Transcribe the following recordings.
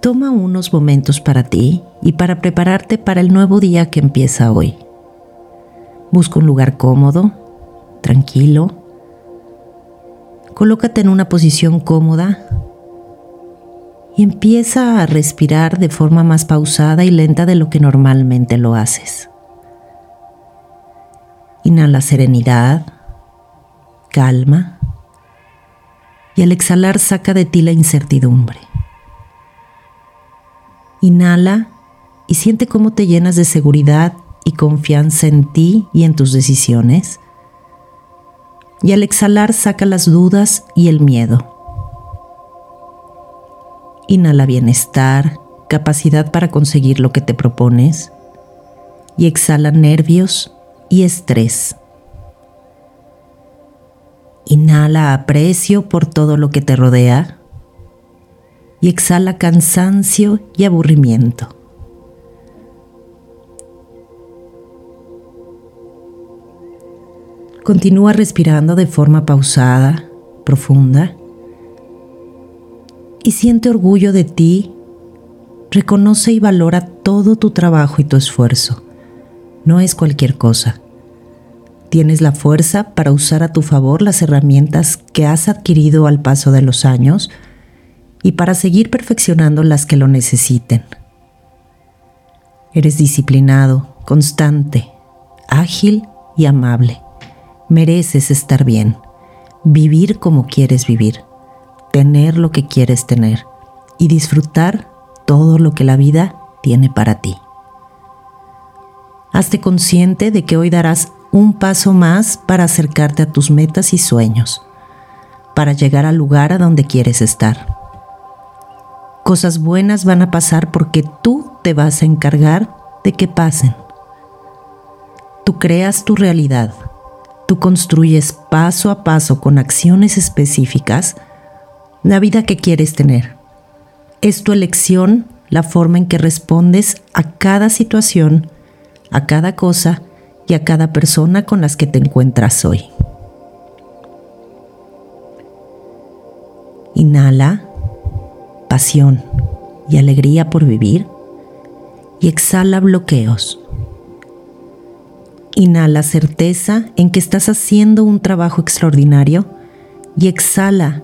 Toma unos momentos para ti y para prepararte para el nuevo día que empieza hoy. Busca un lugar cómodo, tranquilo. Colócate en una posición cómoda y empieza a respirar de forma más pausada y lenta de lo que normalmente lo haces. Inhala serenidad, calma y al exhalar saca de ti la incertidumbre. Inhala y siente cómo te llenas de seguridad y confianza en ti y en tus decisiones. Y al exhalar saca las dudas y el miedo. Inhala bienestar, capacidad para conseguir lo que te propones. Y exhala nervios y estrés. Inhala aprecio por todo lo que te rodea y exhala cansancio y aburrimiento. Continúa respirando de forma pausada, profunda, y siente orgullo de ti. Reconoce y valora todo tu trabajo y tu esfuerzo. No es cualquier cosa. Tienes la fuerza para usar a tu favor las herramientas que has adquirido al paso de los años y para seguir perfeccionando las que lo necesiten. Eres disciplinado, constante, ágil y amable. Mereces estar bien, vivir como quieres vivir, tener lo que quieres tener y disfrutar todo lo que la vida tiene para ti. Hazte consciente de que hoy darás un paso más para acercarte a tus metas y sueños, para llegar al lugar a donde quieres estar Cosas buenas van a pasar porque tú te vas a encargar de que pasen. Tú creas tu realidad. Tú construyes paso a paso con acciones específicas la vida que quieres tener. Es tu elección la forma en que respondes a cada situación, a cada cosa y a cada persona con las que te encuentras hoy. Inhala pasión y alegría por vivir y exhala bloqueos. Inhala certeza en que estás haciendo un trabajo extraordinario y exhala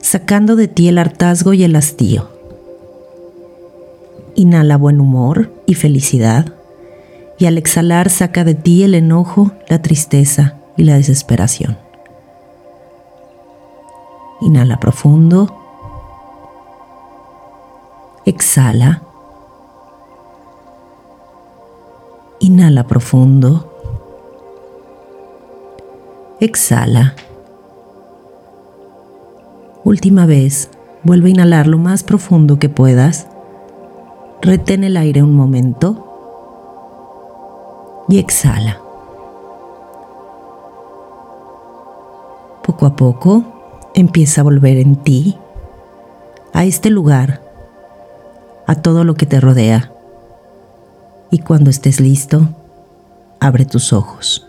sacando de ti el hartazgo y el hastío. Inhala buen humor y felicidad y al exhalar saca de ti el enojo, la tristeza y la desesperación. Inhala profundo Exhala. Inhala profundo. Exhala. Última vez, vuelve a inhalar lo más profundo que puedas. Retén el aire un momento y exhala. Poco a poco empieza a volver en ti a este lugar a todo lo que te rodea. Y cuando estés listo, abre tus ojos.